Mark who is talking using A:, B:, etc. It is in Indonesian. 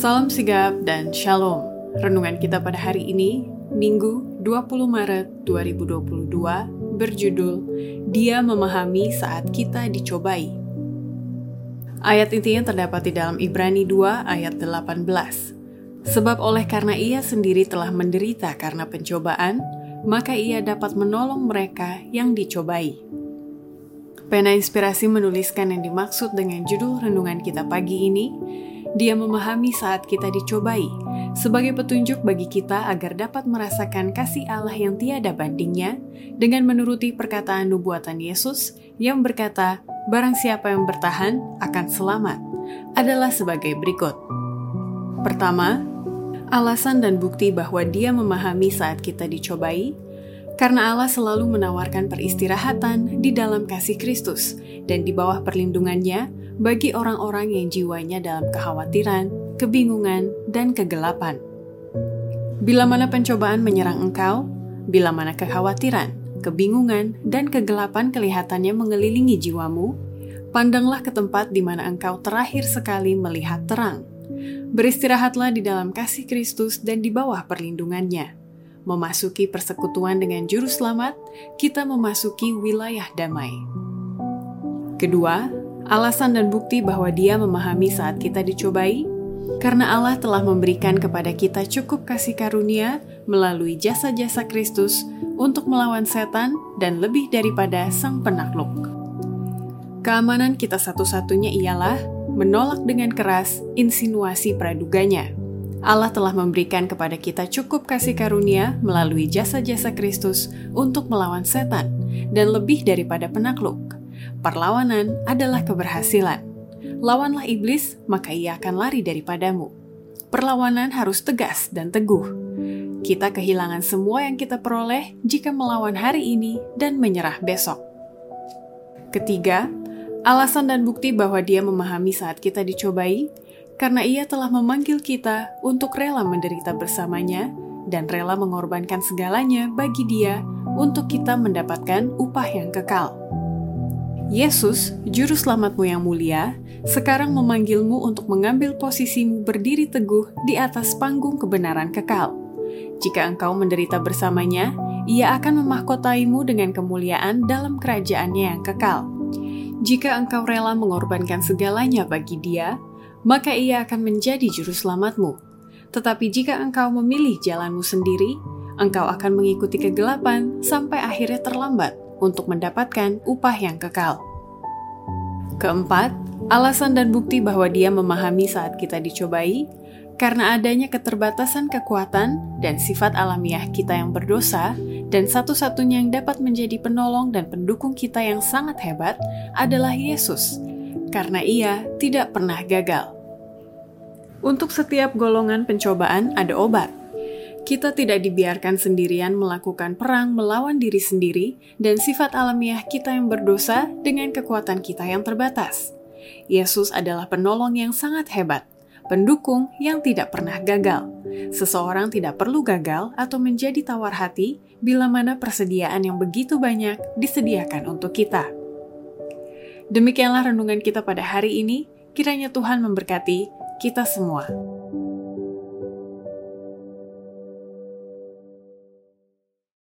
A: Salam sigap dan shalom. Renungan kita pada hari ini, Minggu 20 Maret 2022, berjudul Dia Memahami Saat Kita Dicobai. Ayat intinya terdapat di dalam Ibrani 2 ayat 18. Sebab oleh karena ia sendiri telah menderita karena pencobaan, maka ia dapat menolong mereka yang dicobai. Pena Inspirasi menuliskan yang dimaksud dengan judul renungan kita pagi ini, dia memahami saat kita dicobai, sebagai petunjuk bagi kita agar dapat merasakan kasih Allah yang tiada bandingnya dengan menuruti perkataan nubuatan Yesus yang berkata, barang siapa yang bertahan akan selamat, adalah sebagai berikut. Pertama, alasan dan bukti bahwa dia memahami saat kita dicobai, karena Allah selalu menawarkan peristirahatan di dalam kasih Kristus dan di bawah perlindungannya bagi orang-orang yang jiwanya dalam kekhawatiran, kebingungan, dan kegelapan. Bila mana pencobaan menyerang engkau, bila mana kekhawatiran, kebingungan, dan kegelapan kelihatannya mengelilingi jiwamu, pandanglah ke tempat di mana engkau terakhir sekali melihat terang. Beristirahatlah di dalam kasih Kristus dan di bawah perlindungannya memasuki persekutuan dengan Juru Selamat, kita memasuki wilayah damai. Kedua, alasan dan bukti bahwa Dia memahami saat kita dicobai, karena Allah telah memberikan kepada kita cukup kasih karunia melalui jasa-jasa Kristus untuk melawan setan dan lebih daripada sang penakluk. Keamanan kita satu-satunya ialah menolak dengan keras insinuasi praduganya. Allah telah memberikan kepada kita cukup kasih karunia melalui jasa-jasa Kristus untuk melawan setan dan lebih daripada penakluk. Perlawanan adalah keberhasilan. Lawanlah iblis, maka ia akan lari daripadamu. Perlawanan harus tegas dan teguh. Kita kehilangan semua yang kita peroleh jika melawan hari ini dan menyerah besok. Ketiga, alasan dan bukti bahwa dia memahami saat kita dicobai karena ia telah memanggil kita untuk rela menderita bersamanya dan rela mengorbankan segalanya bagi dia untuk kita mendapatkan upah yang kekal. Yesus, Juru Selamatmu yang mulia, sekarang memanggilmu untuk mengambil posisimu berdiri teguh di atas panggung kebenaran kekal. Jika engkau menderita bersamanya, ia akan memahkotaimu dengan kemuliaan dalam kerajaannya yang kekal. Jika engkau rela mengorbankan segalanya bagi dia, maka ia akan menjadi juru selamatmu. Tetapi jika engkau memilih jalanmu sendiri, engkau akan mengikuti kegelapan sampai akhirnya terlambat untuk mendapatkan upah yang kekal. Keempat, alasan dan bukti bahwa dia memahami saat kita dicobai, karena adanya keterbatasan kekuatan dan sifat alamiah kita yang berdosa, dan satu-satunya yang dapat menjadi penolong dan pendukung kita yang sangat hebat adalah Yesus, karena ia tidak pernah gagal. Untuk setiap golongan pencobaan ada obat. Kita tidak dibiarkan sendirian melakukan perang melawan diri sendiri dan sifat alamiah kita yang berdosa dengan kekuatan kita yang terbatas. Yesus adalah penolong yang sangat hebat, pendukung yang tidak pernah gagal. Seseorang tidak perlu gagal atau menjadi tawar hati bila mana persediaan yang begitu banyak disediakan untuk kita. Demikianlah renungan kita pada hari ini. Kiranya Tuhan memberkati kita semua.